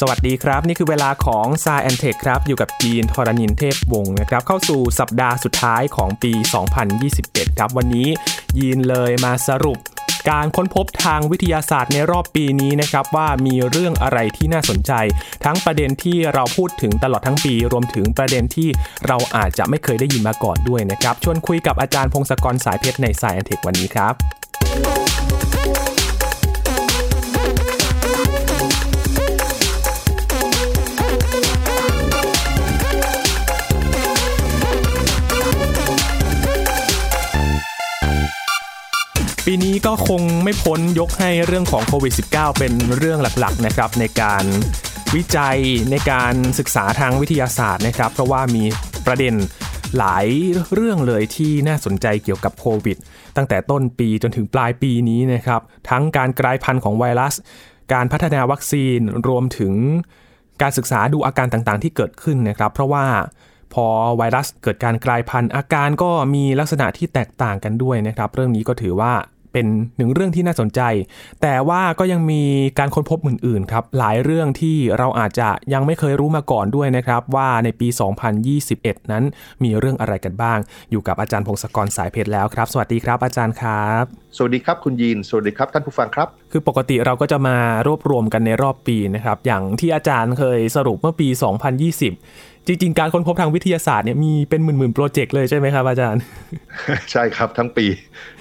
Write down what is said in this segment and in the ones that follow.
สวัสดีครับ นี่คือเวลาของ s ายแอนเทคครับ อยู่กับจีนทรณินเทพวงศ์นะครับ เข้าสู่สัปดาห์สุดท้ายของปี 2021 ครับ วันนี้ยีนเลยมาสรุปการค้นพบทางวิทยาศาสตร์ในรอบปีนี้นะครับว่ามีเรื่องอะไรที่น่าสนใจ ทั้งประเด็นที่เราพูดถึงตลอดทั้งปี รวมถึงประเด็นที่เราอาจจะไม่เคยได้ยินมาก่อนด้วยนะครับชวนคุยกับอาจารย์พงศกรสายเพชรใน s ายแอนเทควันนี้ครับ ปีนี้ก็คงไม่พ้นยกให้เรื่องของโควิด -19 เป็นเรื่องหลักๆนะครับในการวิจัยในการศึกษาทางวิทยาศาสตร์นะครับ เพราะว่ามีประเด็นหลายเรื่องเลยที่น่าสนใจเกี่ยวกับโควิด ตั้งแต่ต้นปีจนถึงปลายปีนี้นะครับ ทั้งการกลายพันธุ์ของไวรัส การพัฒนาวัคซีนรวมถึงการศึกษาดูอาการต่างๆ ที่เกิดขึ้นนะครับ เพราะว่าพอไวรัสเกิดการกลายพันธุ์อาการก็มีลักษณะที่แตกต่างกันด้วยนะครับ เรื่องนี้ก็ถือว่า เป็นหนึ่งเรื่องที่น่าสนใจ แต่ว่าก็ยังมีการค้นพบอื่นๆครับหลายเรื่องที่เราอาจจะยังไม่เคยรู้มาก่อนด้วยนะครับ ว่าในปี 2021 นั้นมีเรื่องอะไรกันบ้าง อยู่กับอาจารย์พงศกรสายเพชรแล้วครับ สวัสดีครับ อาจารย์ครับ สวัสดีครับคุณยีนสวัสดีครับท่านผู้ฟังครับ คือปกติเราก็จะมารวบรวมกันในรอบปีนะครับอย่างที่อาจารย์เคยสรุปเมื่อปี 2020 จริง ๆ การค้นพบทางวิทยาศาสตร์เนี่ยมีเป็นหมื่นๆโปรเจกต์เลยใช่ไหมครับอาจารย์ ใช่ครับทั้งปี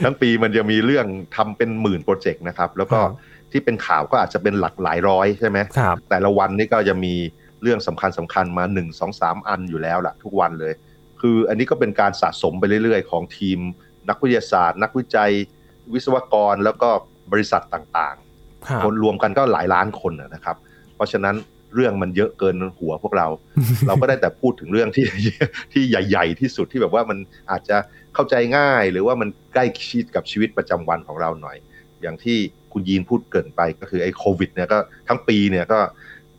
ทั้งปีมันจะมีเรื่องทำเป็นหมื่นโปรเจกต์นะครับ แล้วก็ที่เป็นข่าวก็อาจจะเป็นหลักหลายร้อยใช่ไหมครับแต่ละวันนี่ก็จะมีเรื่องสำคัญสำคัญมา1 2 3 อันอยู่แล้วล่ะทุกวันเลย คืออันนี้ก็เป็นการสะสมไปเรื่อยๆ ของทีม นักวิทยาศาสตร์ นักวิจัย วิศวกรแล้วก็บริษัทต่างครับๆคนรวมกันก็หลายล้านคนนะนะครับ เพราะฉะนั้น เรื่องมันเยอะเกินหัวพวกเรา เราก็ได้แต่พูดถึงเรื่องที่ที่ใหญ่ ๆ ที่สุดที่แบบว่ามันอาจจะเข้าใจง่าย หรือว่ามันใกล้ชิดกับชีวิตประจำวันของเราหน่อย อย่างที่คุณยีนพูดเกรินไปก็คือไอ้โควิดเนี่ยก็ทั้งปีเนี่ยก็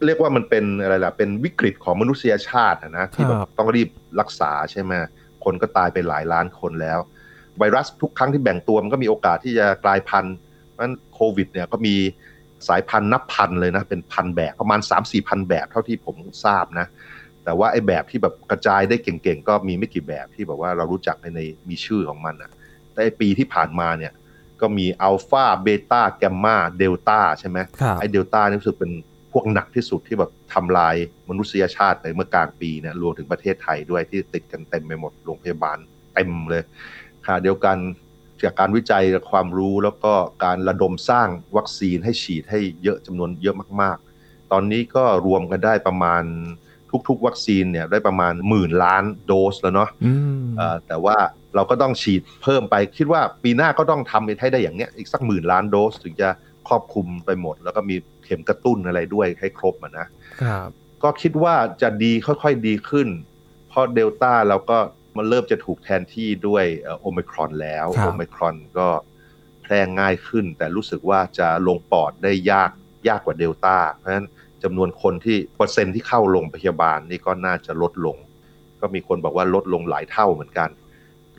เรียกว่ามันเป็นอะไรล่ะเป็นวิกฤตของมนุษยชาติอะนะที่แบครับบต้องรีบรักษาใช่ไหมคนก็ตายไปหลายล้านคนแล้ว ไวรัสทุกครั้งที่แบ่งตัวมันก็มีโอกาสที่จะกลายพันธุ์เพราะฉะนั้นโควิดเนี่ยก็มี สายพันธุ์นับพันเลยนะ เป็นพันแบบประมาณ 3 4พันแบบเท่าที่ผมทราบนะ แต่ว่าไอ้แบบที่แบบกระจายได้เก่งๆ ก็มีไม่กี่แบบที่แบบว่าเรารู้จักในในมีชื่อของมันนะแต่ไอ้ปีที่ผ่านมาเนี่ยก็มีอัลฟาเบต้าแกมมาเดลต้าใช่ไหมครับไอ้เดลต้านี่รู้สึกเป็นพวกหนักที่สุดที่แบบทำลายมนุษยชาติไปเมื่อกลางปีเนี่ยรวมถึงประเทศไทยด้วยที่ติดกันเต็มไปหมดโรงพยาบาลเต็มเลยขณะเดียวกัน จากการวิจัยและความรู้แล้วก็การระดมสร้างวัคซีนให้ฉีดให้เยอะจำนวนเยอะมากๆ ตอนนี้ก็รวมกันได้ประมาณทุกๆ วัคซีนเนี่ยได้ประมาณหมื่นล้านโดสแล้วเนาะอืมเอ่อแต่ว่าเราก็ต้องฉีดเพิ่มไปคิดว่าปีหน้าก็ต้องทำให้ได้อย่างเนี้ยอีกสักหมื่นล้านโดสถึงจะครอบคลุมไปหมด แล้วก็มีเข็มกระตุ้นอะไรด้วยให้ครบอะนะครับก็คิดว่าจะดีค่อยๆดีขึ้น เพราะเดลต้าเราก็ มันเริ่มจะถูกแทนที่ด้วยโอมิครอนแล้วครับโอมิครอนก็แพร่ง่ายขึ้น แต่รู้สึกว่าจะลงปอดได้ยากยากกว่าเดลต้าเพราะฉะนั้นจำนวนคนที่เปอร์เซ็นต์ที่เข้าโรงพยาบาลนี่ก็น่าจะลดลง ก็มีคนบอกว่าลดลงหลายเท่าเหมือนกัน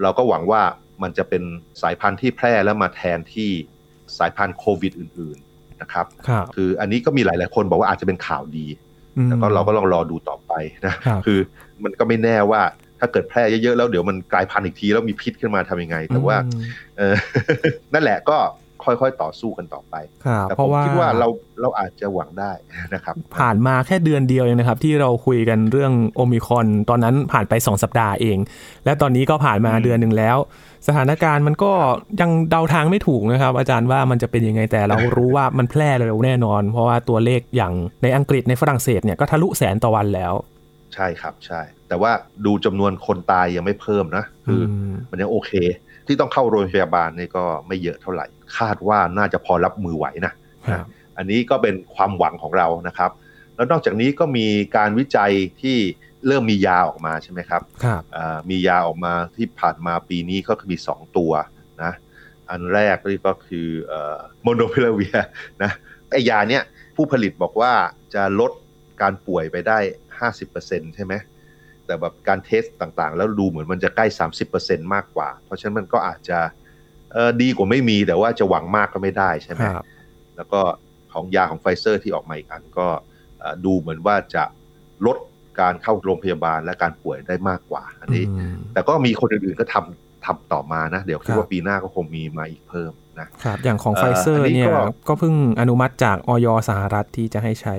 เราก็หวังว่ามันจะเป็นสายพันธุ์ที่แพร่แล้วมาแทนที่สายพันธุ์โควิดอื่น ๆนะครับครับคืออันนี้ก็มีหลาย ๆ คนบอกว่าอาจจะเป็นข่าวดีแต่ก็เราก็ลองรอดูต่อไปนะครับคือมันก็ไม่แน่ว่า ถ้าเกิดแพร่เยอะๆแล้วเดี๋ยวมันกลายพันธุ์อีกทีแล้วมีพิษขึ้นมาทำยังไง แต่ว่าอืมเออนั่นแหละก็ค่อยๆต่อสู้กันต่อไปครับแต่เพผมราะว่าคิดว่าเราเราอาจจะหวังได้นะครับ ผ่านมาแค่เดือนเดียวเองนะครับ ที่เราคุยกันเรื่องโอมิครอนตอนนั้นผ่านไป 2 สัปดาห์เอง และตอนนี้ก็ผ่านมาอืมเดือนหนึ่งแล้ว สถานการณ์มันก็ยังเดาทางไม่ถูกนะครับ อาจารย์ว่ามันจะเป็นยังไงแต่เรารู้ว่ามันแพร่เร็วแน่นอน เพราะว่าตัวเลขอย่างในอังกฤษในฝรั่งเศสเนี่ยก็ทะลุแสนต่อวันแล้ว ใช่ครับใช่ แต่ว่าดูจำนวนคนตายยังไม่เพิ่มนะคืออมมันยังโอเค ที่ต้องเข้าโรงพยาบาลนี่ก็ไม่เยอะเท่าไหร่ คาดว่าน่าจะพอรับมือไหวนะครับอันนี้ก็เป็นความหวังของเรานะครับ แล้วนอกจากนี้ก็มีการวิจัยที่เริ่มมียาออกมาใช่ไหมครับครับอ่ามียาออกมาที่ผ่านมาปีนี้ก็คือมี 2 ตัวนะอันแรกนี่ก็คือโมลนูพิราเวียร์นะไอ้ยาเนี้ยผู้ผลิตบอกว่าจะลดการป่วยไปได้ 50%ใช่ไหม แต่แบบการ test ต่างๆ แล้วดูเหมือนมันจะใกล้ 30%มากกว่า เพราะฉะนั้นมันก็อาจจะเออดีกว่าไม่มีแต่ว่าจะหวังมากก็ไม่ได้ใช่ไหมครับแล้วก็ของยาของไฟเซอร์ที่ออกมาอีกอันก็เอ่อดูเหมือนว่าจะลดการเข้าโรงพยาบาลและการป่วยได้มากกว่า อันนี้ แต่ก็มีคนอื่นๆก็ทำทำต่อมานะ เดี๋ยวคิดว่าปีหน้าก็คงมีมาอีกเพิ่มนะครับอย่างของไฟเซอร์เนี่ยก็เพิ่งอนุมัติจากออยสหรัฐที่จะให้ใช้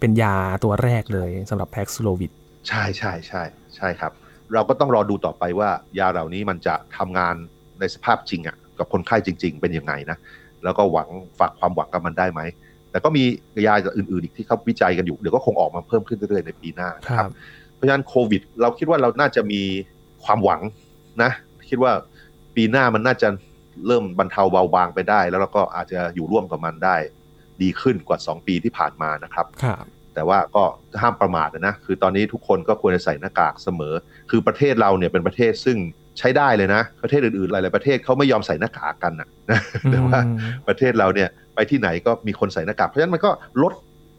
เป็นยาตัวแรกเลยสำหรับแพ็กสโลวิด ใช่ใช่ใช่ใช่ครับ เราก็ต้องรอดูต่อไปว่ายาเหล่านี้มันจะทำงานในสภาพจริงอะ่ะกับคนไข้จริง ๆ เป็นยังไงนะแล้วก็หวังฝากความหวังกับมันได้ไหมแต่ก็มียาอื่นๆอีกที่เขาวิจัยกันอยู่เดี๋ยวก็คงออกมาเพิ่มขึ้นเรื่อยๆในปีหน้าครับเพราะฉะนั้นโควิด เราคิดว่าเราน่าจะมีความหวังนะ คิดว่าปีหน้ามันน่าจะเริ่มบรรเทาเบาบางไปได้ แล้วเราก็อาจจะอยู่ร่วมกับมันได้ ดีขึ้นกว่า 2 ปีที่ผ่านมานะครับครับ แต่ว่าก็ห้ามประมาทนะ คือตอนนี้ทุกคนก็ควรจะใส่หน้ากากเสมอ คือประเทศเราเนี่ยเป็นประเทศซึ่งใช้ได้เลยนะ ประเทศอื่นๆหลายๆประเทศเขาไม่ยอมใส่หน้ากากกันนะแต่ว่าประเทศเราเนี่ยไปที่ไหนก็มีคนใส่หน้ากาก เพราะฉะนั้นมันก็ลด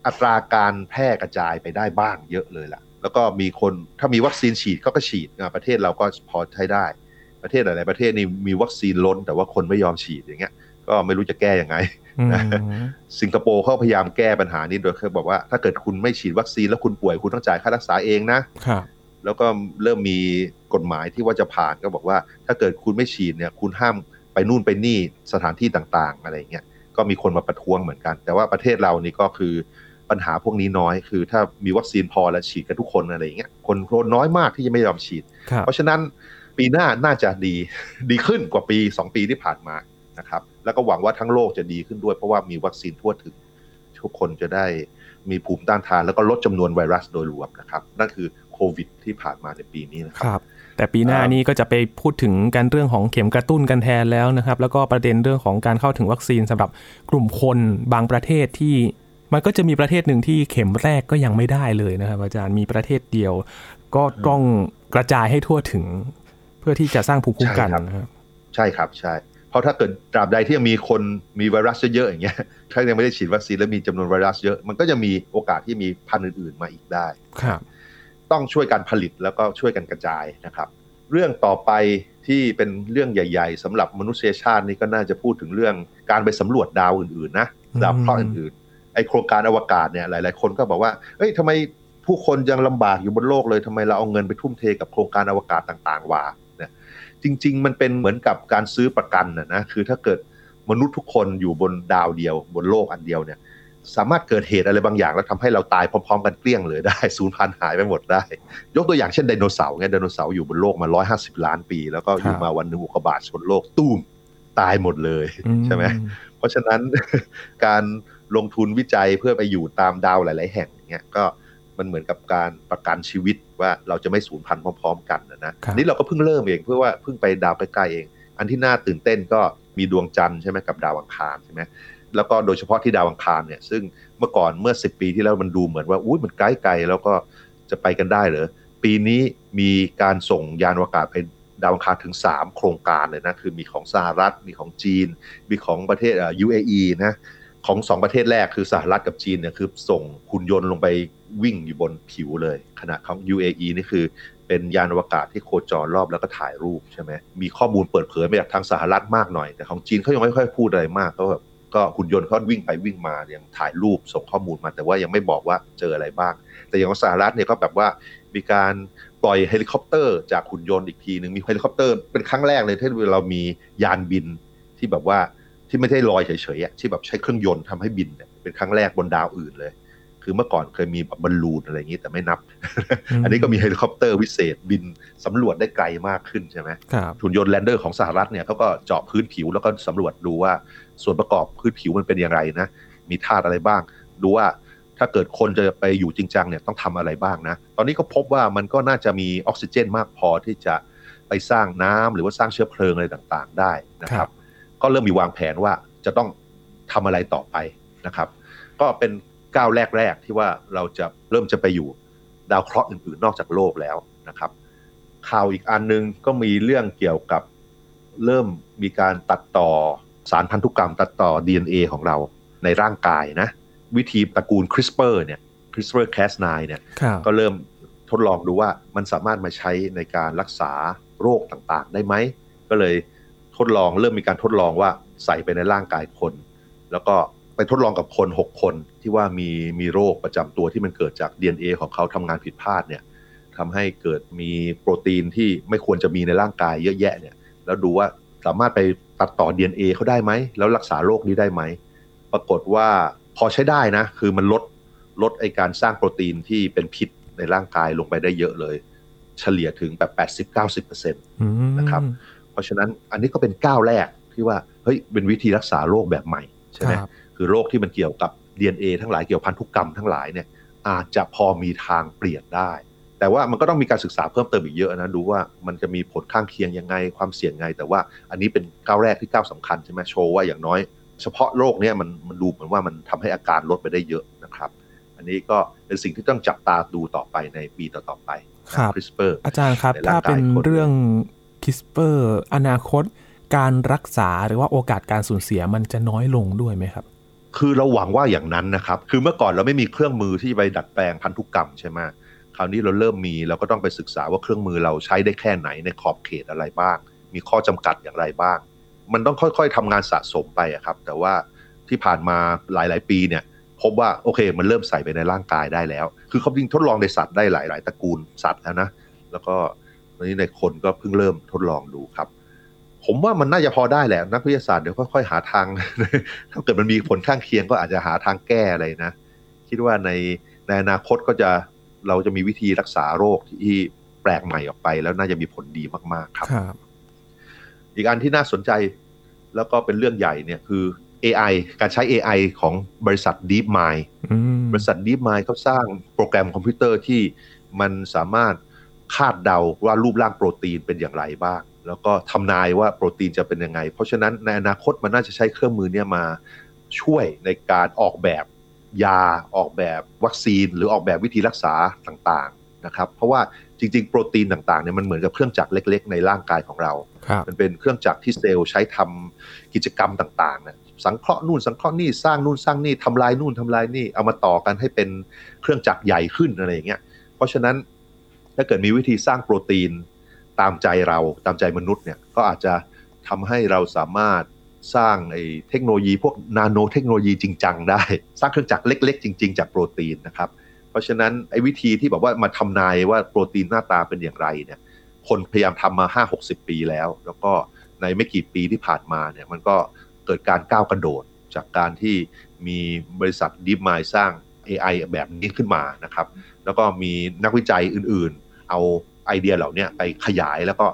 อัตราการแพร่กระจายไปได้บ้างเยอะเลยล่ะ แล้วก็มีคนถ้ามีวัคซีนฉีดก็ก็ฉีดประเทศเราก็พอใช้ได้ ประเทศหลายๆประเทศนี่มีวัคซีนล้น แต่ว่าคนไม่ยอมฉีดอย่างเงี้ย ก็ไม่รู้จะแก้ยังไง สิงคโปร์เขาพยายามแก้ปัญหานี้โดยเขาบอกว่าถ้าเกิดคุณไม่ฉีดวัคซีนแล้วคุณป่วยคุณต้องจ่ายค่ารักษาเองนะแล้วก็เริ่มมีกฎหมายที่ว่าจะผ่านก็บอกว่า ถ้าเกิดคุณไม่ฉีดเนี่ย คุณห้ามไปนู่นไปนี่สถานที่ต่างๆ อะไรเงี้ยก็มีคนมาประท้วงเหมือนกัน แต่ว่าประเทศเรานี่ก็คือปัญหาพวกนี้น้อยคือถ้ามีวัคซีนพอแล้วฉีดกันทุกคนอะไรเงี้ยคนคนน้อยมากที่จะไม่ยอมฉีด เพราะฉะนั้นปีหน้าน่าจะดีดีขึ้นกว่าปี 2 ปีที่ผ่านมานะครับ แล้วก็หวังว่าทั้งโลกจะดีขึ้นด้วย เพราะว่ามีวัคซีนทั่วถึง ทุกคนจะได้มีภูมิต้านทาน แล้วก็ลดจำนวนไวรัสโดยรวมนะครับ นั่นคือโควิดที่ผ่านมาในปีนี้นะครับแต่ปีหน้านี้ก็จะไปพูดถึงการเรื่องของเข็มกระตุ้นกันแทนแล้วนะครับ แล้วก็ประเด็นเรื่องของการเข้าถึงวัคซีนสำหรับกลุ่มคนบางประเทศที่มันก็จะมีประเทศหนึ่งที่เข็มแรกก็ยังไม่ได้เลยนะครับ อาจารย์มีประเทศเดียว ก็ต้องกระจายให้ทั่วถึง เพื่อที่จะสร้างภูมิคุ้มกันนะครับใช่ครับใช่ ราะถ้าเกิดตราบใดที่ยังมีคนมีไวรัสเยอะๆอย่างเงี้ยถ้ายังไม่ได้ฉีดวัคซีนแล้วมีจำนวนไวรัสเยอะ มันก็จะมีโอกาสที่มีพันธุ์อื่นๆมาอีกได้ครับ ต้องช่วยกันผลิตแล้วก็ช่วยกันกระจายนะครับ เรื่องต่อไปที่เป็นเรื่องใหญ่ ๆสำหรับมนุษยชาตินี่ก็น่าจะพูดถึงเรื่องการไปสำรวจดาวอื่นๆนะดาวเคราะห์อื่นๆไอโครงการอวกาศเนี่ยหลาย ๆ คนก็บอกว่าเฮ้ยทำไมผู้คนยังลำบากอยู่บนโลกเลยทำไมเราเอาเงินไปทุ่มเทกับโครงการอวกาศต่าง ๆ วะ จริง ๆ มันเป็นเหมือนกับการซื้อประกันนะนะคือถ้าเกิดมนุษย์ทุกคนอยู่บนดาวเดียว บนโลกอันเดียวเนี่ย สามารถเกิดเหตุอะไรบางอย่าง แล้วทำให้เราตายพร้อมๆ กันเกลี้ยงเลยได้สูญพันธุ์หายไปหมดได้ ยกตัวอย่างเช่นไดโนเสาร์ไงไดโนเสาร์อยู่บนโลกมา 150 ล้านปี แล้วก็อยู่มาวันหนึ่งอุกกาบาตชนโลกตุ้มตายหมดเลยใช่ไหมเพราะฉะนั้นการลงทุนวิจัยเพื่อไปอยู่ตามดาวหลาย ๆ แห่งเนี่ยก็มันเหมือนกับการประกันชีวิต ว่าเราจะไม่สูญพันธุ์พร้อม ๆ กันนะนี่เราก็เพิ่งเริ่มเองเพื่อว่าเพิ่งไปดาวใกล้ๆเอง อันที่น่าตื่นเต้นก็มีดวงจันทร์ใช่ไหมกับดาวอังคารใช่ไหมแล้วก็โดยเฉพาะที่ดาวอังคารเนี่ยซึ่งเมื่อก่อนเมื่อ 10 ปีที่แล้วมันดูเหมือนว่าอุ้ยมันไกลไกลแล้วก็จะไปกันได้เหรอปีนี้มีการส่งยานอวกาศไปดาวอังคารถึง 3 โครงการเลยนะ คือมีของสหรัฐ มีของจีน มีของประเทศอ่า UAE นะ ของสองประเทศแรกคือสหรัฐกับจีนเนี่ยคือส่งหุ่นยนต์ลงไปวิ่งอยู่บนผิวเลย ขณะของ UAE นี่คือเป็นยานอวกาศที่โคจรรอบแล้วก็ถ่ายรูปใช่ไหมมีข้อมูลเปิดเผยมาจากทางสหรัฐมากหน่อย แต่ของจีนเขายังไม่ค่อยพูดอะไรมากเขาแบบก็หุ่นยนต์เขาวิ่งไปวิ่งมายังถ่ายรูปส่งข้อมูลมา แต่ว่ายังไม่บอกว่าเจออะไรบ้าง แต่อย่างของสหรัฐเนี่ยก็แบบว่ามีการปล่อยเฮลิคอปเตอร์จากหุ่นยนต์อีกทีหนึ่งมีเฮลิคอปเตอร์เป็นครั้งแรกเลยที่เรามียานบินที่แบบว่า ที่ไม่ใช่ลอยเฉยๆที่แบบใช้เครื่องยนต์ทำให้บินเป็นครั้งแรกบนดาวอื่นเลย คือเมื่อก่อนเคยมีบอลลูนอะไรอย่างนี้แต่ไม่นับ อันนี้ก็มีเฮลิคอปเตอร์วิเศษบินสำรวจได้ไกลมากขึ้นใช่ไหมหุ่นยนต์ lander ของสหรัฐเนี่ยเขาก็เจาะพื้นผิวแล้วก็สำรวจดูว่าส่วนประกอบพื้นผิวมันเป็นอย่างไรนะ มีธาตุอะไรบ้าง ดูว่าถ้าเกิดคนจะไปอยู่จริงจังเนี่ยต้องทำอะไรบ้างนะ ตอนนี้ก็พบว่ามันก็น่าจะมีออกซิเจนมากพอที่จะไปสร้างน้ำหรือว่าสร้างเชื้อเพลิงอะไรต่างๆ ได้นะครับ ก็เริ่มมีวางแผนว่าจะต้องทำอะไรต่อไปนะครับ ก็เป็นก้าวแรก ๆ ที่ว่าเราจะเริ่มจะไปอยู่ดาวเคราะห์อื่น ๆ นอกจากโลกแล้วนะครับ ข่าวอีกอันนึงก็มีเรื่องเกี่ยวกับเริ่มมีการตัดต่อสารพันธุกรรมตัดต่อ DNA ของเราในร่างกายนะ วิธีตระกูล CRISPR เนี่ย CRISPR-Cas9 เนี่ยก็เริ่มทดลองดูว่ามันสามารถมาใช้ในการรักษาโรคต่างๆ ได้ไหม ก็เลย ทดลองเริ่มมีการทดลองว่าใส่ไปในร่างกายคน แล้วก็ไปทดลองกับคน 6 คนที่ว่ามีมีโรคประจำตัวที่มันเกิดจาก DNA ของเขาทำงานผิดพลาดเนี่ยทำให้เกิดมีโปรตีนที่ไม่ควรจะมีในร่างกายเยอะแยะเนี่ยแล้วดูว่าสามารถไปตัดต่อ DNA เขาได้ไหม แล้วรักษาโรคนี้ได้ไหม ปรากฏว่าพอใช้ได้นะ คือมันลดลดไอการสร้างโปรตีนที่เป็นพิษในร่างกายลงไปได้เยอะเลย เฉลี่ยถึงแบบ 80-90%นะครับ เพราะฉะนั้นอันนี้ก็เป็นก้าวแรกที่ว่าเฮ้ยเป็นวิธีรักษาโรคแบบใหม่ใช่ไหมคือโรคที่มันเกี่ยวกับ DNA ทั้งหลายเกี่ยวพันธุกรรมทั้งหลายเนี่ยอาจจะพอมีทางเปลี่ยนได้ แต่ว่ามันก็ต้องมีการศึกษาเพิ่มเติมอีกเยอะนะดูว่ามันจะมีผลข้างเคียงยังไงความเสี่ยงไง แต่ว่าอันนี้เป็นก้าวแรกที่ก้าวสาคัญใช่ไหมโชว์ว่าอย่างน้อย เฉพาะโรคเนี้ยมันมันดูเหมือนว่ามันทำให้อาการลดไปได้เยอะนะครับ อันนี้ก็เป็นสิ่งที่ต้องจับตาดูต่อไปในปีต่อๆไปครับ CRISPR อาจารย์ครับ ถ้าเป็นเรื่อง CRISPR อนาคตการรักษาหรือว่าโอกาสการสูญเสียมันจะน้อยลงด้วยไหมครับ คือเราหวังว่าอย่างนั้นนะครับ คือเมื่อก่อนเราไม่มีเครื่องมือที่ไปดัดแปลงพันธุกรรมใช่ไหมคราวนี้เราเริ่มมีเราก็ต้องไปศึกษาว่าเครื่องมือเราใช้ได้แค่ไหนในขอบเขตอะไรบ้าง มีข้อจำกัดอย่างไรบ้าง มันต้องค่อยๆทำงานสะสมไปครับ แต่ว่าที่ผ่านมาหลายๆ ปีเนี่ยพบว่าโอเค มันเริ่มใส่ไปในร่างกายได้แล้ว คือเขาจริงทดลองในสัตว์ได้หลาย ๆตระกูลสัตว์แล้วนะ แล้วก็ ตอนนี้ในคนก็เพิ่งเริ่มทดลองดูครับ ผมว่ามันน่าจะพอได้แหละ นักวิทยาศาสตร์เดี๋ยวค่อยๆหาทาง ถ้าเกิดมันมีผลข้างเคียงก็อาจจะหาทางแก้อะไรนะ คิดว่าในในอนาคตก็จะเราจะมีวิธีรักษาโรคที่แปลกใหม่ออกไป แล้วน่าจะมีผลดีมากๆครับรบอีกอันที่น่าสนใจแล้วก็เป็นเรื่องใหญ่เนี่ยคือ AI การใช้ AI ของบริษัท DeepMind บริษัท DeepMind เขาสร้างโปรแกรมคอมพิวเตอร์ที่มันสามารถ คาดเดาว่ารูปร่างโปรตีนเป็นอย่างไรบ้าง แล้วก็ทำนายว่าโปรตีนจะเป็นยังไง เพราะฉะนั้นในอนาคตมันน่าจะใช้เครื่องมือเนี่ยมาช่วยในการออกแบบยาออกแบบวัคซีน หรือออกแบบวิธีรักษาต่างๆนะครับ เพราะว่าจริงๆ โปรตีนต่างๆเนี่ยมันเหมือนกับเครื่องจักรเล็ก ๆ ในร่างกายของเรา มันเป็นเครื่องจักรที่เซลล์ใช้ทำกิจกรรมต่างๆนะสังเคราะห์นู่นสังเคราะห์นี่สร้างนู่นสร้างนี่ทำลายนู่นทำลายนี่เอามาต่อกันให้เป็นเครื่องจักรใหญ่ขึ้นอะไรอย่างเงี้ย เพราะฉะนั้น ถ้าเกิดมีวิธีสร้างโปรตีนตามใจเราตามใจมนุษย์เนี่ยก็อาจจะทำให้เราสามารถสร้างไอ้เทคโนโลยีพวกนาโนเทคโนโลยีจริงจังได้ สร้างเครื่องจักรเล็ก ๆ จริง ๆ จากโปรตีนนะครับ เพราะฉะนั้นไอ้วิธีที่บอกว่ามาทำนายว่าโปรตีนหน้าตาเป็นอย่างไรเนี่ยคนพยายามทำมา 5 60 ปีแล้ว แล้วก็ในไม่กี่ปีที่ผ่านมาเนี่ยมันก็เกิดการก้าวกระโดด จากการที่มีบริษัท DeepMind สร้าง AI แบบนี้ขึ้นมานะครับ แล้วก็มีนักวิจัยอื่นๆ เอาไอเดียเหล่านี้ไปขยายแล้วก็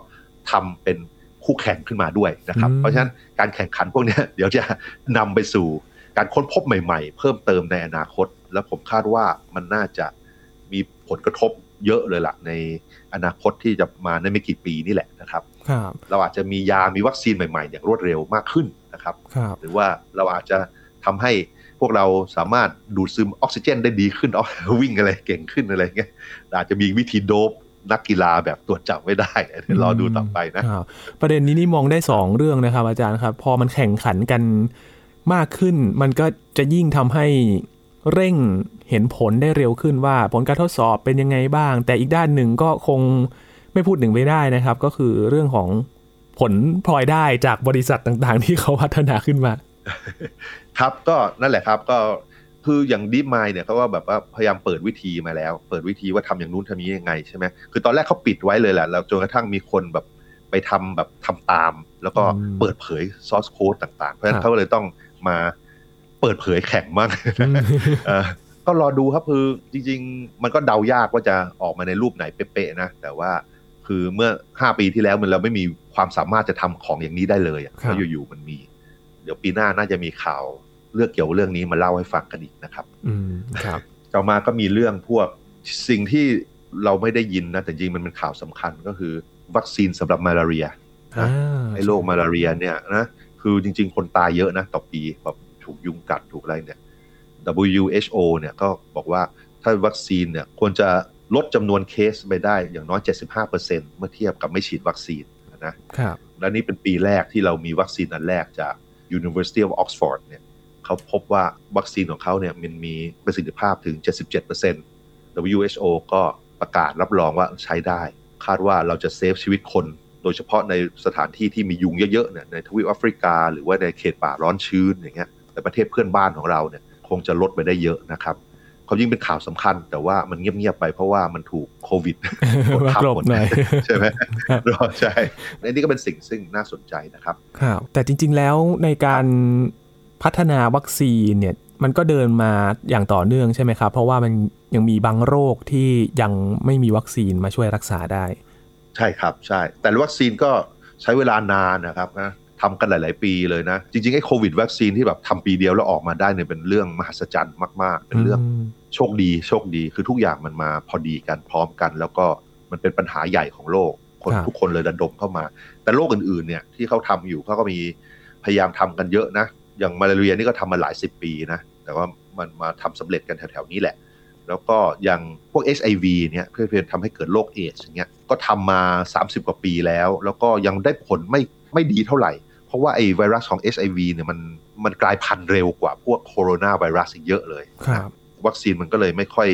ทำเป็นคู่แข่งขึ้นมาด้วยนะครับ เพราะฉะนั้นการแข่งขันพวกนี้เดี๋ยวจะนำไปสู่การค้นพบใหม่ๆ เพิ่มเติมในอนาคต แล้วผมคาดว่ามันน่าจะมีผลกระทบเยอะเลยล่ะ ในอนาคตที่จะมาในไม่กี่ปีนี่แหละนะครับเราอาจจะมียามีวัคซีนใหม่ๆ อย่างรวดเร็วมากขึ้นนะครับหรือว่าเราอาจจะทำให้พวกเราสามารถดูดซึมออกซิเจนได้ดีขึ้นวิ่งอะไรเก่งขึ้นอะไรเงี้ยอาจจะมีวิธีโดบ นักกีฬาแบบตรวจจับไม่ได้เดี๋ยวรอดูต่อไปนะประเด็นนี้นี่มองได้ 2 เรื่องนะครับ อาจารย์ครับ พอมันแข่งขันกันมากขึ้น มันก็จะยิ่งทำให้เร่งเห็นผลได้เร็วขึ้นว่าผลการทดสอบเป็นยังไงบ้าง แต่อีกด้านหนึ่งก็คงไม่พูดหนึ่งไม่ได้นะครับ ก็คือเรื่องของผลพลอยได้จากบริษัทต่างๆ ที่เขาพัฒนาขึ้นมา ครับก็นั่นแหละครับก็ คืออย่างดีมายเนี่ยเขาว่าแบบว่าพยายามเปิดวิธีมาแล้ว เปิดวิธีว่าทำอย่างนู้นทำนี้ยังไงใช่ไหมคือตอนแรกเขาปิดไว้เลยแหละแล้วจนกระทั่งมีคนแบบไปทำแบบทำตาม แล้วก็เปิดเผยซอสโค้ดต่างๆ เพราะฉะนั้นเขาเลยต้องมาเปิดเผยแข่งมากก็รอดูครับคือจริง ๆ มันก็เดายากว่าจะออกมาในรูปไหนเป๊ะๆนะ แต่ว่าคือเมื่อห้าปีที่แล้วมันเราไม่มีความสามารถจะทำของอย่างนี้ได้เลยแล้วอยู่ๆมันมี เดี๋ยวปีหน้าน่าจะมีข่าว เรื่องเกี่ยวเรื่องนี้มาเล่าให้ฟังกันอีกนะครับ อืมครับต่อมาก็มีเรื่องพวกสิ่งที่เราไม่ได้ยินนะแต่จริงมันเป็นข่าวสำคัญก็คือ วัคซีนสำหรับมาลาเรียนะไอ้โรคมาลาเรียเนี่ยนะคือจริง ๆ คนตายเยอะนะต่อปีแบบถูกยุงกัดถูกอะไรเนี่ย WHO เนี่ยก็บอกว่าถ้าวัคซีนเนี่ยควรจะลดจำนวนเคสไปได้อย่างน้อย 75%เมื่อเทียบกับไม่ฉีดวัคซีนนะครับและนี่เป็นปีแรกที่เรามีวัคซีนอันแรกจาก University of Oxford เนี่ย เขาพบว่าวัคซีนของเขาเนี่ยมันมีประสิทธิภาพถึง 77% WHO ก็ประกาศรับรองว่าใช้ได้ คาดว่าเราจะเซฟชีวิตคน โดยเฉพาะในสถานที่ที่มียุงเยอะๆเนี่ยในทวีปแอฟริกา หรือว่าในเขตป่าร้อนชื้นอย่างเงี้ยประเทศเพื่อนบ้านของเราเนี่ยคงจะลดไปได้เยอะนะครับเขายิ่งเป็นข่าวสำคัญ แต่ว่ามันเงียบๆไปเพราะว่ามันถูกโควิดมากลบหน่อยใช่ไหมใช่ในนี้ก็เป็นสิ่งซึ่งน่าสนใจนะครับครับแต่จริง ๆแล้วในการ พัฒนาวัคซีนเนี่ยมันก็เดินมาอย่างต่อเนื่องใช่ไหมครับ เพราะว่ามันยังมีบางโรคที่ยังไม่มีวัคซีนมาช่วยรักษาได้ ใช่ครับใช่ แต่วัคซีนก็ใช้เวลานานนะครับนะทำกันหลาย ๆ ปีเลยนะ จริง ๆ ไอ้โควิดวัคซีนที่แบบทำปีเดียวแล้วออกมาได้เนี่ยเป็นเรื่องมหัศจรรย์มาก ๆ เป็นเรื่องโชคดีโชคดีคือทุกอย่างมันมาพอดีกันพร้อมกัน แล้วก็มันเป็นปัญหาใหญ่ของโลกคนทุกคนเลยระดมเข้ามา แต่โรคอื่น ๆ เนี่ยที่เขาทำอยู่เขาก็มีพยายามทำกันเยอะนะ อย่างมาลาเรียนี่ก็ทำมาหลายสิบปีนะ แต่ว่ามันมาทำสำเร็จกันแถวๆนี้แหละ แล้วก็อย่างพวก HIV เนี่ยเพื่อเพื่อทำให้เกิดโรคเอชอย่างเงี้ยก็ทำมา 30 กว่าปีแล้ว แล้วก็ยังได้ผลไม่ไม่ดีเท่าไหร่ เพราะว่าไอ้ไวรัสของ HIV เนี่ยมันมันกลายพันธุ์เร็วกว่าพวกโคโรนาไวรัสเยอะเลยครับวัคซีนมันก็เลยไม่ค่อย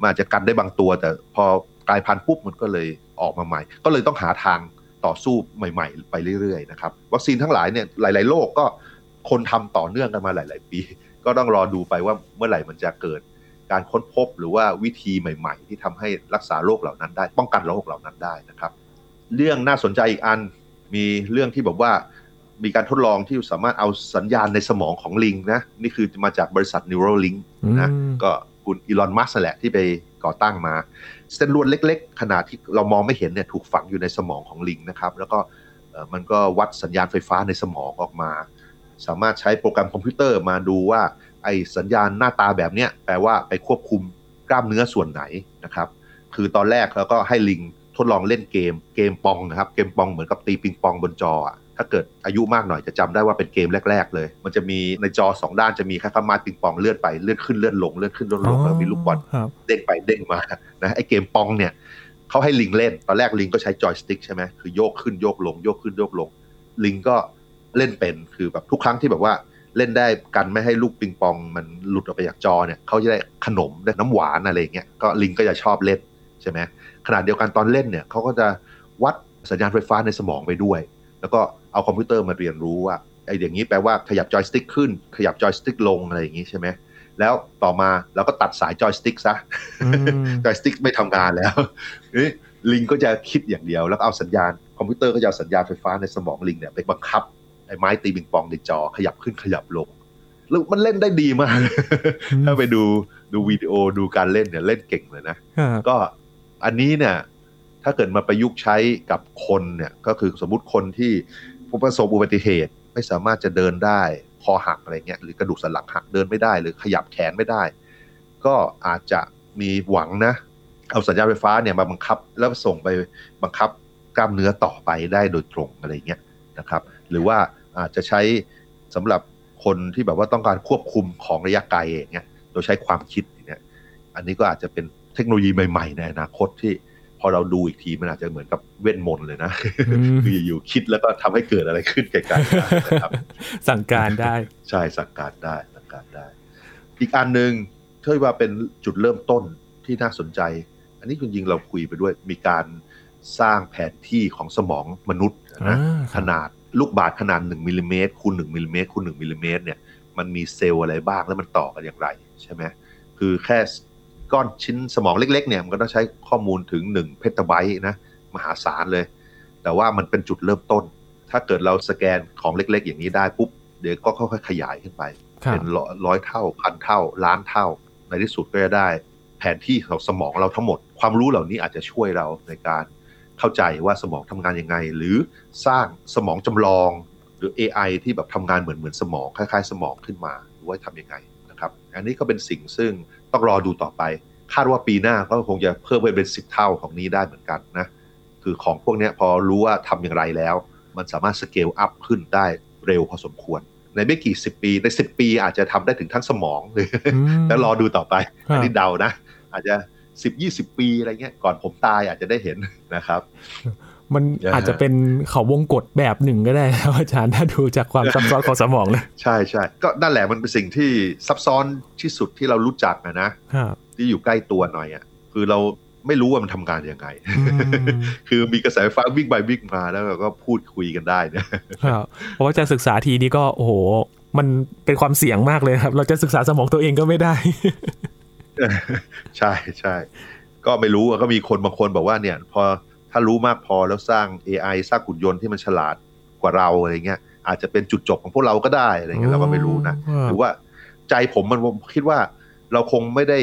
มันอาจจะกันได้บางตัว แต่พอกลายพันธุ์ปุ๊บมันก็เลยออกมาใหม่ ก็เลยต้องหาทางต่อสู้ใหม่ ๆ ไปเรื่อยๆนะครับวัคซีนทั้งหลายเนี่ยหลาย ๆ โรคก็ คนทำต่อเนื่องกันมาหลาย ๆ ปี ก็ต้องรอดูไปว่าเมื่อไหร่มันจะเกิดการค้นพบหรือว่าวิธีใหม่ ๆ ที่ทำให้รักษาโรคเหล่านั้นได้ ป้องกันโรคเหล่านั้นได้นะครับ เรื่องน่าสนใจอีกอันมีเรื่องที่บอกว่ามีการทดลองที่สามารถเอาสัญญาณในสมองของลิงนะนี่คือมาจากบริษัท Neuralink นะก็คุณอีลอนมัสก์แหละที่ไปก่อตั้งมา เส้นลวดเล็ก ๆ ขนาดที่เรามองไม่เห็นเนี่ยถูกฝังอยู่ในสมองของลิงนะครับ แล้วก็มันก็วัดสัญญาณไฟฟ้าในสมองออกมา สามารถใช้โปรแกรมคอมพิวเตอร์มาดูว่าไอสัญญาณหน้าตาแบบเนี้ยแปลว่าไปควบคุมกล้ามเนื้อส่วนไหนนะครับ คือตอนแรกเราก็ให้ลิงทดลองเล่นเกมเกมปองนะครับ เกมปองเหมือนกับตีปิงปองบนจออะถ้าเกิดอายุมากหน่อยจะจำได้ว่าเป็นเกมแรก ๆ เลย มันจะมีในจอสองด้านจะมีแค่ข้ามาปิงปองเลื่อนไปเลื่อนขึ้นเลื่อนลงเลื่อนขึ้นเลื่อนลงแล้วมีลูกบอลเด้งไปเด้งมานะไอ้เกม Pong เนี่ยเขาให้ลิงเล่นตอนแรกลิงก็ใช้จอยสติ๊กใช่ไหมคือโยกขึ้นโยกลงโยกขึ้นโยกลง ลิงก็ เล่นเป็นคือแบบทุกครั้งที่แบบว่าเล่นได้กันไม่ให้ลูกปิงปองมันหลุดออกไปจากจอเนี่ยเขาจะได้ขนมได้น้ำหวานอะไรเงี้ยก็ลิงก็จะชอบเล่นใช่ไหมขณะเดียวกันตอนเล่นเนี่ยเขาก็จะวัดสัญญาณไฟฟ้าในสมองไปด้วย แล้วก็เอาคอมพิวเตอร์มาเรียนรู้ว่าไอ้อย่างนี้แปลว่าขยับจอยสติ๊กขึ้น ขยับจอยสติ๊กลงอะไรอย่างนี้ใช่ไหมแล้วต่อมาเราก็ตัดสายจอยสติ๊กซะจอยสติ๊กไม่ทำงานแล้วลิงก็จะคิดอย่างเดียว แล้วเอาสัญญาณคอมพิวเตอร์ก็จะเอาสัญญาณไฟฟ้าในสมองลิงเนี่ยไปบังคับ ไอ้ไม้ตีปิงปองในจอขยับขึ้นขยับลง แล้วมันเล่นได้ดีมาก ถ้าไปดูดูวิดีโอดูการเล่นเนี่ยเล่นเก่งเลยนะ ก็อันนี้เนี่ยถ้าเกิดมาประยุกต์ใช้กับคนเนี่ยก็คือสมมุติคนที่ประสบอุบัติเหตุไม่สามารถจะเดินได้คอหักอะไรเงี้ยหรือกระดูกสันหลังหักเดินไม่ได้ หรือขยับแขนไม่ได้ ก็อาจจะมีหวังนะ เอาสัญญาณไฟฟ้าเนี่ยมาบังคับแล้วส่งไปบังคับกล้ามเนื้อต่อไปได้โดยตรงอะไรเงี้ยนะครับ หรือว่าอาจจะใช้สำหรับคนที่แบบว่าต้องการควบคุมของระยะไกลอย่างเงี้ยโดยใช้ความคิดอย่างเงี้ยอันนี้ก็อาจจะเป็นเทคโนโลยีใหม่ๆในอนาคตที่พอเราดูอีกทีมันอาจจะเหมือนกับเวทมนต์เลยนะคืออยู่คิดแล้วก็ทำให้เกิดอะไรขึ้นไกลๆนะครับ สั่งการได้ ใช่สั่งการได้สั่งการได้ อีกอันหนึ่งที่ว่าเป็นจุดเริ่มต้นที่น่าสนใจ อันนี้จริงๆเราคุยไปด้วยมีการสร้างแผนที่ของสมองมนุษย์นะขนาด ลูกบาศก์ขนาด1มิลลิเมตรคูณ1มิลลิเมตรคูณ1มิลลิเมตรเนี่ยมันมีเซลล์อะไรบ้างแล้วมันต่อกันอย่างไรใช่ไหมคือแค่ก้อนชิ้นสมองเล็กๆเนี่ยมันก็ต้องใช้ข้อมูลถึง1เพตไบต์นะมหาศาลเลย แต่ว่ามันเป็นจุดเริ่มต้น ถ้าเกิดเราสแกนของเล็ก ๆ อย่างนี้ได้ปุ๊บเดี๋ยวก็ค่อยๆขยายขึ้นไป เป็นร้อยเท่าพันเท่าล้านเท่า ในที่สุดก็จะได้ แผนที่ของสมองเราทั้งหมด ความรู้เหล่านี้อาจจะช่วยเราในการ เข้าใจว่าสมองทำงานยังไง หรือสร้างสมองจำลอง หรือ AI ที่แบบทำงานเหมือนเหมือนสมองคล้าย ๆ สมองขึ้นมาหรือว่าทำยังไงนะครับ อันนี้ก็เป็นสิ่งซึ่งต้องรอดูต่อไป คาดว่าปีหน้าก็คงจะเพิ่มไปเป็นสิบเท่าของนี้ได้เหมือนกันนะคือของพวกนี้พอรู้ว่าทำอย่างไรแล้ว มันสามารถสเกลอัพขึ้นได้เร็วพอสมควรในไม่กี่สิบปีในสิบปีอาจจะทำได้ถึงทั้งสมองเลยแล้วรอดูต่อไปอันนี้เดานะ อาจจะ สิบยี่สิบปีอะไรเงี้ยก่อนผมตายอาจจะได้เห็นนะครับ มันอาจจะเป็นเขาวงกฏแบบหนึ่งก็ได้ครับอาจารย์ถ้าดูจากความซับซ้อนของสมองเลยใช่ใช่ก็นั่นแหละมันเป็นสิ่งที่ซับซ้อนที่สุดที่เรารู้จักนะนะที่อยู่ใกล้ตัวหน่อยอะคือเราไม่รู้ว่ามันทำงานยังไง คือมีกระแสไฟฟ้าวิ่งไปวิ่งมาแล้วก็พูดคุยกันได้เนี่ยเพราะว่าจะศึกษาทีนี้ก็โอ้โห มันเป็นความเสี่ยงมากเลยครับ เราจะศึกษาสมองตัวเองก็ไม่ได้ ใช่ใช่ก็ไม่รู้ก็มีคนบางคนบอกว่าเนี่ยพอถ้ารู้มากพอแล้วสร้าง AI สร้างหุ่นยนต์ที่มันฉลาดกว่าเราอะไรเงี้ยอาจจะเป็นจุดจบของพวกเราก็ได้อะไรเงี้ยเราก็ไม่รู้นะหรือว่าใจผมมันผมคิดว่าเราคงไม่ได้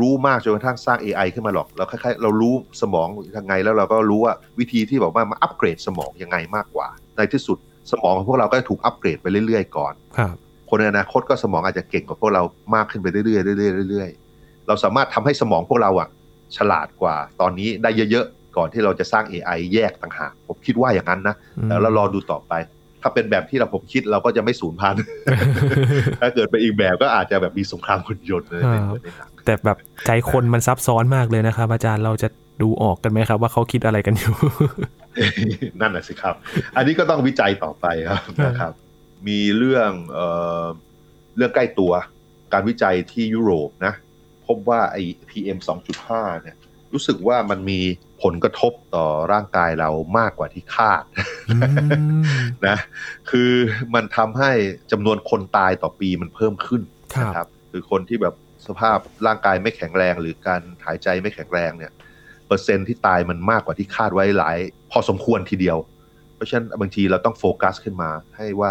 รู้มากจนกระทั่งสร้าง AI ขึ้นมาหรอกเราคล้ายๆเรารู้สมองยังไงแล้วเราก็รู้ว่าวิธีที่บอกว่ามาอัปเกรดสมองยังไงมากกว่า ในที่สุดสมองของพวกเราก็ถูกอัปเกรดไปเรื่อยๆก่อนครับคนในอนาคตก็สมองอาจจะเก่งกว่าพวกเรามากขึ้นไปเรื่อยๆเรื่อยๆเรื่อยๆ เราสามารถทำให้สมองพวกเราอะฉลาดกว่าตอนนี้ได้เยอะๆ ก่อนที่เราจะสร้าง AI แยกต่างหากผมคิดว่าอย่างนั้นนะแล้วเรารอดูต่อไป ถ้าเป็นแบบที่เราผมคิดเราก็จะไม่สูญพันธุ์ถ้าเกิดไปอีกแบบก็อาจจะแบบมีสงครามหุ่นยนต์เลยในในหนังแต่แบบใจคนมันซับซ้อนมากเลยนะครับ อาจารย์เราจะดูออกกันไหมครับ ว่าเขาคิดอะไรกันอยู่ นั่นแหละสิครับ อันนี้ก็ต้องวิจัยต่อไปครับนะครับ มีเรื่องเอ่อเรื่องใกล้ตัว การวิจัยที่ยุโรปนะ พบว่าไอ้ PM 2.5 เนี่ย รู้สึกว่ามันมีผลกระทบต่อร่างกายเรามากกว่าที่คาดนะ คือมันทำให้จำนวนคนตายต่อปีมันเพิ่มขึ้นครับนะครับคือคนที่แบบสภาพร่างกายไม่แข็งแรง หรือการหายใจไม่แข็งแรงเนี่ย เปอร์เซ็นต์ที่ตายมันมากกว่าที่คาดไว้หลาย พอสมควรทีเดียว เพราะฉะนั้นบางทีเราต้องโฟกัสขึ้นมา ให้ว่า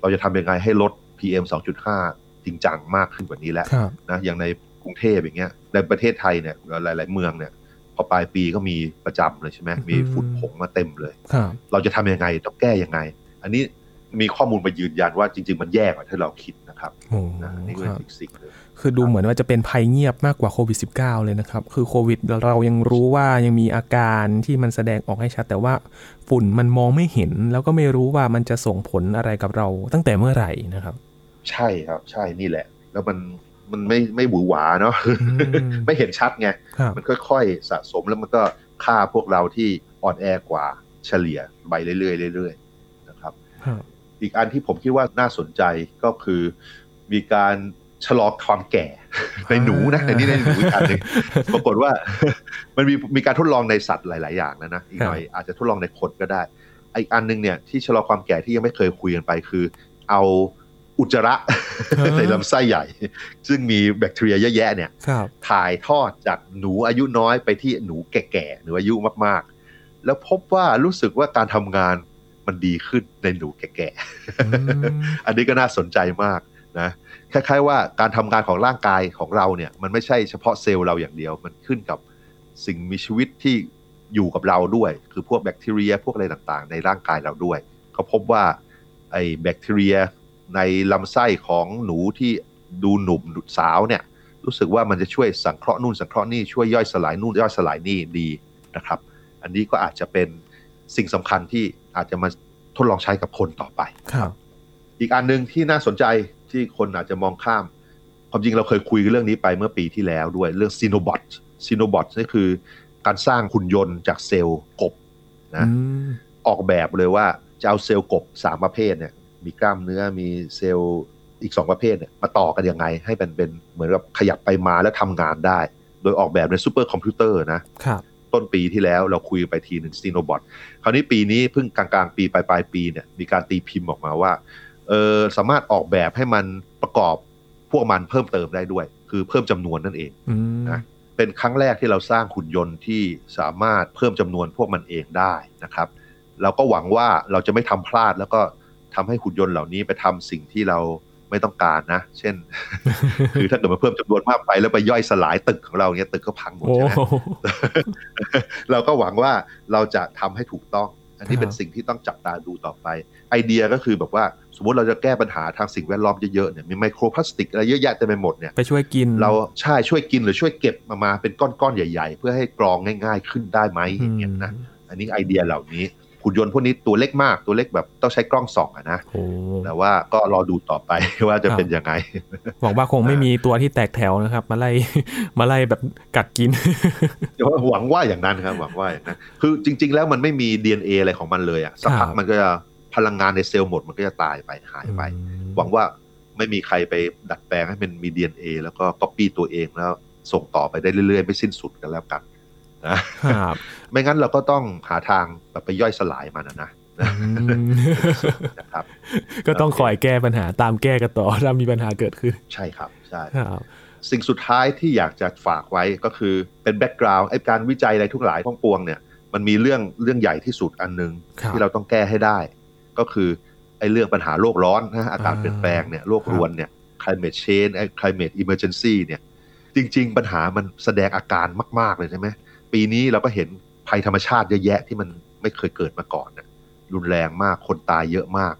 เราจะทำยังไงให้ลด PM 2.5 จริงจังมากขึ้นกว่านี้แล้วครับนะอย่างใน กรุงเทพอย่างเงี้ยในประเทศไทยเนี่ยหลาย ๆ เมืองเนี่ยพอปลายปีก็มีประจำเลยใช่ไหมมีฝุ่นผงมาเต็มเลยครับเราจะทำยังไงต้องแก้ยังไง อันนี้มีข้อมูลมายืนยันว่าจริง ๆ มันแย่กว่าที่เราคิดนะครับโอ้นะอันนี่ก็คเป็นรับอีกสิ่งหนึ่งคือดูเหมือนว่าจะเป็นภัยเงียบมากกว่าโควิด -19 เลยนะครับ คือโควิดเรายังรู้ว่ายังมีอาการที่มันแสดงออกให้ชัด แต่ว่าฝุ่นมันมองไม่เห็น แล้วก็ไม่รู้ว่ามันจะส่งผลอะไรกับเราตั้งแต่เมื่อไหร่นะครับ ใช่ครับ ใช่นี่แหละ แล้วมัน มันไม่ไม่หวือหวาเนาะมไม่เห็นชัดไงครับมันค่อยๆสะสมแล้วมันก็ฆ่าพวกเราที่อ่อนแอกว่าเฉลี่ยไปเรื่อยๆเรื่อยๆนะครับครับ อีกอันที่ผมคิดว่าน่าสนใจก็คือมีการชะลอความแก่ในหนูนะในนี้ในหนูอีกอันหนึ่งปรากฏว่ามันมีมีการทดลองในสัตว์หลาย ๆ อย่างนะนะอีกหน่อยอาจจะทดลองในคนก็ได้อีกอันหนึงเนี่ยที่ชะลอความแก่ที่ยังไม่เคยคุยกันไปคือ เอา อุจจาระฮะในลำไส้ใหญ่ ซึ่งมีแบคทีเรียเยอะแยะเนี่ยครับถ่ายทอดจากหนูอายุน้อยไปที่หนูแก่ๆหรืออายุมากๆ แล้วพบว่ารู้สึกว่าการทำงานมันดีขึ้นในหนูแก่ๆอืมอันนี้ก็น่าสนใจมากนะคล้ายๆว่าการทำงานของร่างกายของเราเนี่ย มันไม่ใช่เฉพาะเซลล์เราอย่างเดียวมันขึ้นกับสิ่งมีชีวิตที่อยู่กับเราด้วย คือพวกแบคทีเรีย พวกอะไรต่างๆ ในร่างกายเราด้วย เขาพบว่าไอ้แบคทีเรีย ในลำไส้ของหนูที่ดูหนุ่มสาวเนี่ยรู้สึกว่ามันจะช่วยสังเคราะห์นู่นสังเคราะห์นี่ช่วยย่อยสลายนู่นย่อยสลายนี่ดีนะครับ อันนี้ก็อาจจะเป็นสิ่งสำคัญที่อาจจะมาทดลองใช้กับคนต่อไปครับ อีกอันหนึ่งที่น่าสนใจที่คนอาจจะมองข้าม ความจริงเราเคยคุยเรื่องนี้ไปเมื่อปีที่แล้วด้วยเรื่อง xenobot xenobot นี่คือการสร้างหุ่นยนต์จากเซลล์กบนะอืมออกแบบเลยว่าจะเอาเซลล์กบสามประเภทเนี่ย มีกล้ามเนื้อมีเซลล์อีกสองประเภทเนี่ยมาต่อกันยังไง ให้เป็นเป็นเหมือนกับขยับไปมาแล้วทำงานได้ โดยออกแบบในซูเปอร์คอมพิวเตอร์นะครับต้นปีที่แล้วเราคุยไปทีหนึ่ง xenobot คราวนี้ปีนี้เพิ่งกลางๆ ปีปลายปลายๆปีเนี่ยมีการตีพิมพ์ออกมาว่าเออสามารถออกแบบให้มันประกอบพวกมันเพิ่มเติมได้ด้วย คือเพิ่มจำนวนนั่นเองอืมนะเป็นครั้งแรกที่เราสร้างหุ่นยนต์ที่สามารถเพิ่มจำนวนพวกมันเองได้นะครับเราก็หวังว่าเราจะไม่ทำพลาดแล้วก็ ทำให้หุ่นยนต์เหล่านี้ไปทำสิ่งที่เราไม่ต้องการนะ เช่น คือถ้าเกิดมาเพิ่มจำนวนมากไปแล้วไปย่อยสลายตึกของเราเนี้ยตึกก็พังหมดโอ้ใช่ไหมเราก็หวังว่าเราจะทำให้ถูกต้อง อันนี้ครับเป็นสิ่งที่ต้องจับตาดูต่อไป ไอเดียก็คือแบบว่า สมมติเราจะแก้ปัญหาทางสิ่งแวดล้อมเยอะๆเนี่ยมีไมโครพลาสติกอะไรเยอะแยะเต็มไปหมดเนี่ยไปช่วยกินเราใช่ช่วยกินหรือช่วยเก็บมามาเป็นก้อนๆใหญ่ ๆ เพื่อให้กรองง่าย ๆ ขึ้นได้ไหมอย่างเงี้ยนะอันนี้ไอเดียเหล่านี้ หุ่นยนต์พวกนี้ตัวเล็กมากตัวเล็กแบบต้องใช้กล้องส่องอะนะโอ้แต่ว่าก็รอดูต่อไปว่าจะเป็นยังไงหวังว่าคงไม่มีตัวที่แตกแถวนะครับ มาไล่มาไล่แบบกัดกินหวังว่าอย่างนั้นครับหวังว่าอย่างนั้นคือจริง ๆ แล้วมันไม่มี DNA อะไรของมันเลยอะสักพักครับมันก็จะพลังงานในเซลล์หมดมันก็จะตายไปหายไป หวังว่าไม่มีใครไปดัดแปลงให้มันมี DNA แล้วก็ก๊อปปี้ตัวเองแล้วส่งต่อไปได้เรื่อยๆ ไม่สิ้นสุดกันแล้วกัน นะครับไม่งั้นเราก็ต้องหาทางแบบไปย่อยสลายมันอะนะนะครับ ก็ต้องคอยแก้ปัญหาตามแก้กันต่อถ้ามีปัญหาเกิดขึ้น ใช่ครับใช่ครับสิ่งสุดท้ายที่อยากจะฝากไว้ก็คือเป็นแบ็กกราวด์ไอ้การวิจัยอะไรทุกหลายทั้งปวงเนี่ย มันมีเรื่องเรื่องใหญ่ที่สุดอันหนึงครับที่เราต้องแก้ให้ได้ ก็คือไอ้เรื่องปัญหาโลกร้อนนะอากาศเปลี่ยนแปลงเนี่ยโลกรวนเนี่ย climate change ไอ้ climate emergency เนี่ย จริง ๆ ปัญหามันแสดงอาการมาก ๆ เลยใช่ไหม ปีนี้เราก็เห็นภัยธรรมชาติเยอะแยะที่มันไม่เคยเกิดมาก่อนนะรุนแรงมากคนตายเยอะมาก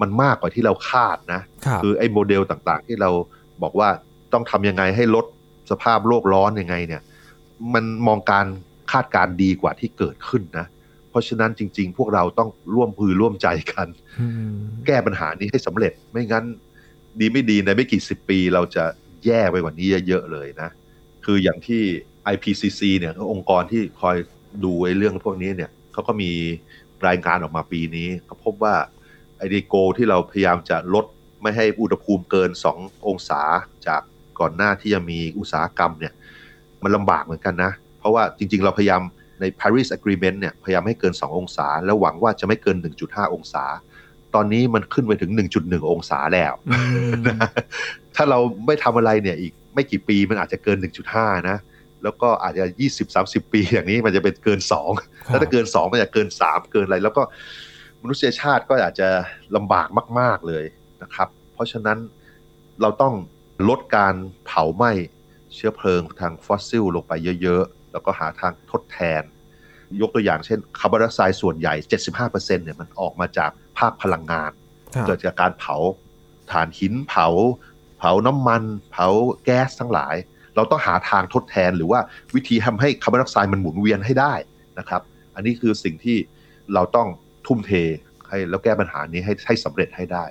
มันมากกว่าที่เราคาดนะครับคือไอ้โมเดลต่างๆ ที่เราบอกว่าต้องทำยังไงให้ลดสภาพโลกร้อนยังไงเนี่ย มันมองการคาดการณ์ดีกว่าที่เกิดขึ้นนะ เพราะฉะนั้นจริง ๆ พวกเราต้องร่วมมือร่วมใจกันอืมแก้ปัญหานี้ให้สำเร็จไม่งั้น ดีไม่ดีในไม่กี่สิบปีเราจะแย่ไปกว่านี้เยอะๆเลยนะ คืออย่างที่ IPCC เนี่ยองค์กรที่คอยดูไอ้เรื่องพวกนี้เนี่ยเขาก็มีรายงานออกมาปีนี้เขาพบว่าไอ้ดีโกที่เราพยายามจะลดไม่ให้อุณหภูมิเกิน 2 องศาจากก่อนหน้าที่จะมีอุตสาหกรรมเนี่ยมันลำบากเหมือนกันนะ เพราะว่าจริง ๆ เราพยายามใน Paris Agreement เนี่ยพยายามให้เกิน 2 องศา แล้วหวังว่าจะไม่เกิน 1.5 องศา ตอนนี้มันขึ้นไปถึง 1.1 องศาแล้วอืมถ้าเราไม่ทำอะไรเนี่ยอีกไม่กี่ปีมันอาจจะเกิน 1.5 นะ แล้วก็อาจจะ 20-30 ปีอย่างนี้มันจะเป็นเกิน 2 แล้วถ้าเกิน 2 มันจะเกิน 3 เกินอะไร แล้วก็มนุษยชาติก็อาจจะลำบากมาก ๆเลยนะครับ เพราะฉะนั้นเราต้องลดการเผาไหม้เชื้อเพลิงทางฟอสซิลลงไปเยอะ ๆ แล้วก็หาทางทดแทน ยกตัวอย่างเช่นคาร์บอนไดออกไซด์ส่วนใหญ่ 75%เนี่ยมันออกมาจากภาคพลังงานครับเกิดจากการเผาถ่านหินเผา เผาน้ำมัน เผาแก๊สทั้งหลาย เราต้องหาทางทดแทนหรือว่าวิธีทำให้คาร์บอนไดออกไซด์มันหมุนเวียนให้ได้นะครับ อันนี้คือสิ่งที่เราต้องทุ่มเทให้แล้วแก้ปัญหานี้ให้ให้สำเร็จให้ได้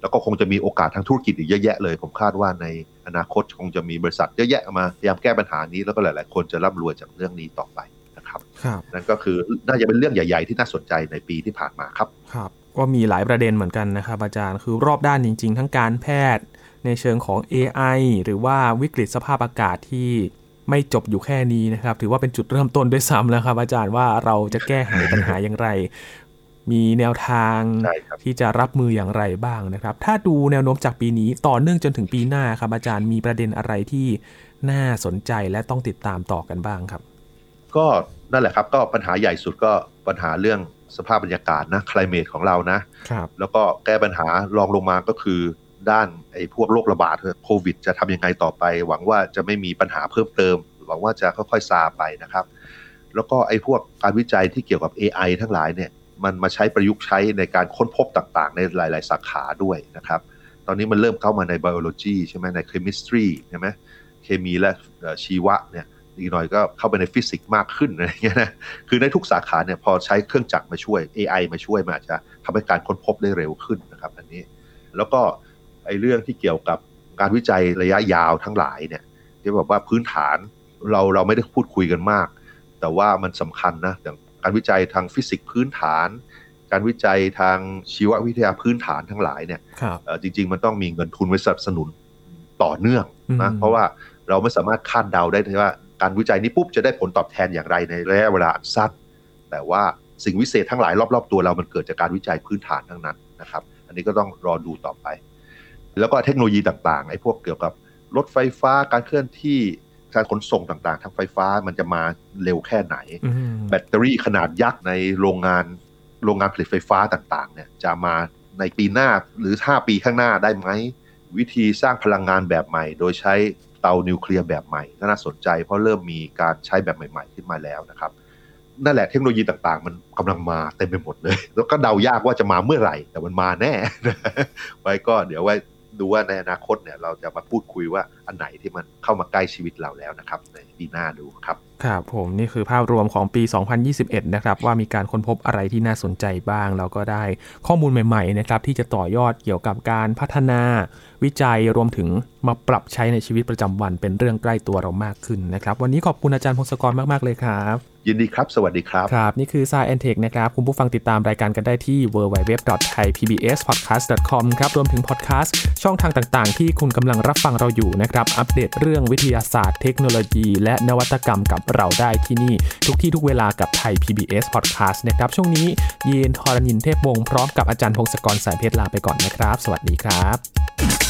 แล้วก็คงจะมีโอกาสทางธุรกิจอีกเยอะแยะเลย ผมคาดว่าในอนาคตคงจะมีบริษัทเยอะแยะมาพยายามแก้ปัญหานี้แล้วก็หลาย ๆ คนจะร่ำรวยจากเรื่องนี้ต่อไปนะครับครับนั่นก็คือน่าจะเป็นเรื่องใหญ่ ๆ ที่น่าสนใจในปีที่ผ่านมาครับครับ ก็มีหลายประเด็นเหมือนกันนะครับอาจารย์คือรอบด้านจริง ๆ ทั้งการแพทย์ ในเชิงของ AI หรือว่าวิกฤตสภาพอากาศที่ไม่จบอยู่แค่นี้นะครับ ถือว่าเป็นจุดเริ่มต้นด้วยซ้ำแล้วครับ อาจารย์ว่าเราจะแก้ไขปัญหาอย่างไร มีแนวทางใช่ครับที่จะรับมืออย่างไรบ้างนะครับ ถ้าดูแนวโน้มจากปีนี้ต่อเนื่องจนถึงปีหน้าครับ อาจารย์มีประเด็นอะไรที่น่าสนใจและต้องติดตามต่อกันบ้างครับ ก็นั่นแหละครับ ก็ปัญหาใหญ่สุดก็ปัญหาเรื่องสภาพบรรยากาศนะ climate ของเรานะครับแล้วก็แก้ปัญหารองลงมาก็คือ ด้านไอ้พวกโรคระบาดโควิด จะทำยังไงต่อไป หวังว่าจะไม่มีปัญหาเพิ่มเติม หวังว่าจะค่อยๆซาไปนะครับ แล้วก็ไอ้พวกการวิจัยที่เกี่ยวกับ AI ทั้งหลายเนี่ยมันมาใช้ประยุกต์ใช้ในการค้นพบต่างๆ ในหลาย ๆ สาขาด้วยนะครับ ตอนนี้มันเริ่มเข้ามาใน biology ใช่ไหมใน chemistry ใช่ไหมเคมีและชีวะเนี่ยอีกหน่อยก็เข้าไปในฟิสิกส์มากขึ้นอะไรอย่างเงี้ยนะ คือในทุกสาขาเนี่ยพอใช้เครื่องจักรมาช่วย AI มาช่วยมาจะทำให้การค้นพบได้เร็วขึ้นนะครับ อันนี้ แล้วก็ อ้เรื่องที่เกี่ยวกับการวิจัยระยะยาวทั้งหลายเนี่ยที่บอกว่าพื้นฐานเราเราไม่ได้พูดคุยกันมาก แต่ว่ามันสำคัญนะอย่างการวิจัยทางฟิสิกส์พื้นฐาน การวิจัยทางชีววิทยาพื้นฐานทั้งหลายเนี่ยครับเอ่อจริง ๆ มันต้องมีเงินทุนไว้สนับสนุนต่อเนื่องนะอืมเพราะว่าเราไม่สามารถคาดเดาได้เลยว่าการวิจัยนี้ปุ๊บจะได้ผลตอบแทนอย่างไรในระยะเวลาอันสั้น แต่ว่าสิ่งวิเศษทั้งหลายรอบ ๆ ตัวเรามันเกิดจากการวิจัยพื้นฐานทั้งนั้นนะครับ อันนี้ก็ต้องรอดูต่อไป แล้วก็เทคโนโลยีต่างๆไอ้พวกเกี่ยวกับรถไฟฟ้าการเคลื่อนที่การขนส่งต่างๆ ทางไฟฟ้ามันจะมาเร็วแค่ไหนอืมแบตเตอรี่ขนาดยักษ์ในโรงงานโรงงานผลิตไฟฟ้าต่างๆ เนี่ย จะมาในปีหน้าหรือ 5 ปีข้างหน้าได้ไหม วิธีสร้างพลังงานแบบใหม่ โดยใช้เตานิวเคลียร์แบบใหม่ก็น่าสนใจเพราะเริ่มมีการใช้แบบใหม่ๆ ขึ้นมาแล้วนะครับนั่นแหละเทคโนโลยีต่างๆ มันกำลังมาเต็มไปหมดเลย แล้วก็เดายากว่าจะมาเมื่อไหร่ แต่มันมาแน่ไว้ก็เดี๋ยวไว้ ดูว่าในอนาคตเนี่ยเราจะมาพูดคุยว่าอันไหนที่มันเข้ามาใกล้ชีวิตเราแล้วนะครับ ในปีหน้าดูครับครับผมนี่คือภาพรวมของปี 2021 นะครับ ว่ามีการค้นพบอะไรที่น่าสนใจบ้าง แล้วก็ได้ข้อมูลใหม่ๆนะครับที่จะต่อยอดเกี่ยวกับการพัฒนาวิจัยรวมถึงมาปรับใช้ในชีวิตประจำวันเป็นเรื่องใกล้ตัวเรามากขึ้นนะครับ วันนี้ขอบคุณอาจารย์พงศกรมากๆเลยครับ ยินดีครับ สวัสดีครับ ครับ นี่คือ s ายแอนเทคนะครับ คุณผู้ฟังติดตามรายการกันได้ที่ www.thaipbspodcast.com ครับ รวมถึงพอดแคสต์ช่องทางต่างๆ ที่คุณกำลังรับฟังเราอยู่นะครับ อัปเดตเรื่องวิทยาศาสตร์ เทคโนโลยี และนวัตกรรมกับเราได้ที่นี่ ทุกที่ทุกเวลากับไทย PBS Podcast นะครับ ช่วงนี้ยีนทอรนินเทพวงศ์พร้อมกับอาจารย์พงศกรสายเพชรลาไปก่อนนะครับ สวัสดีครับ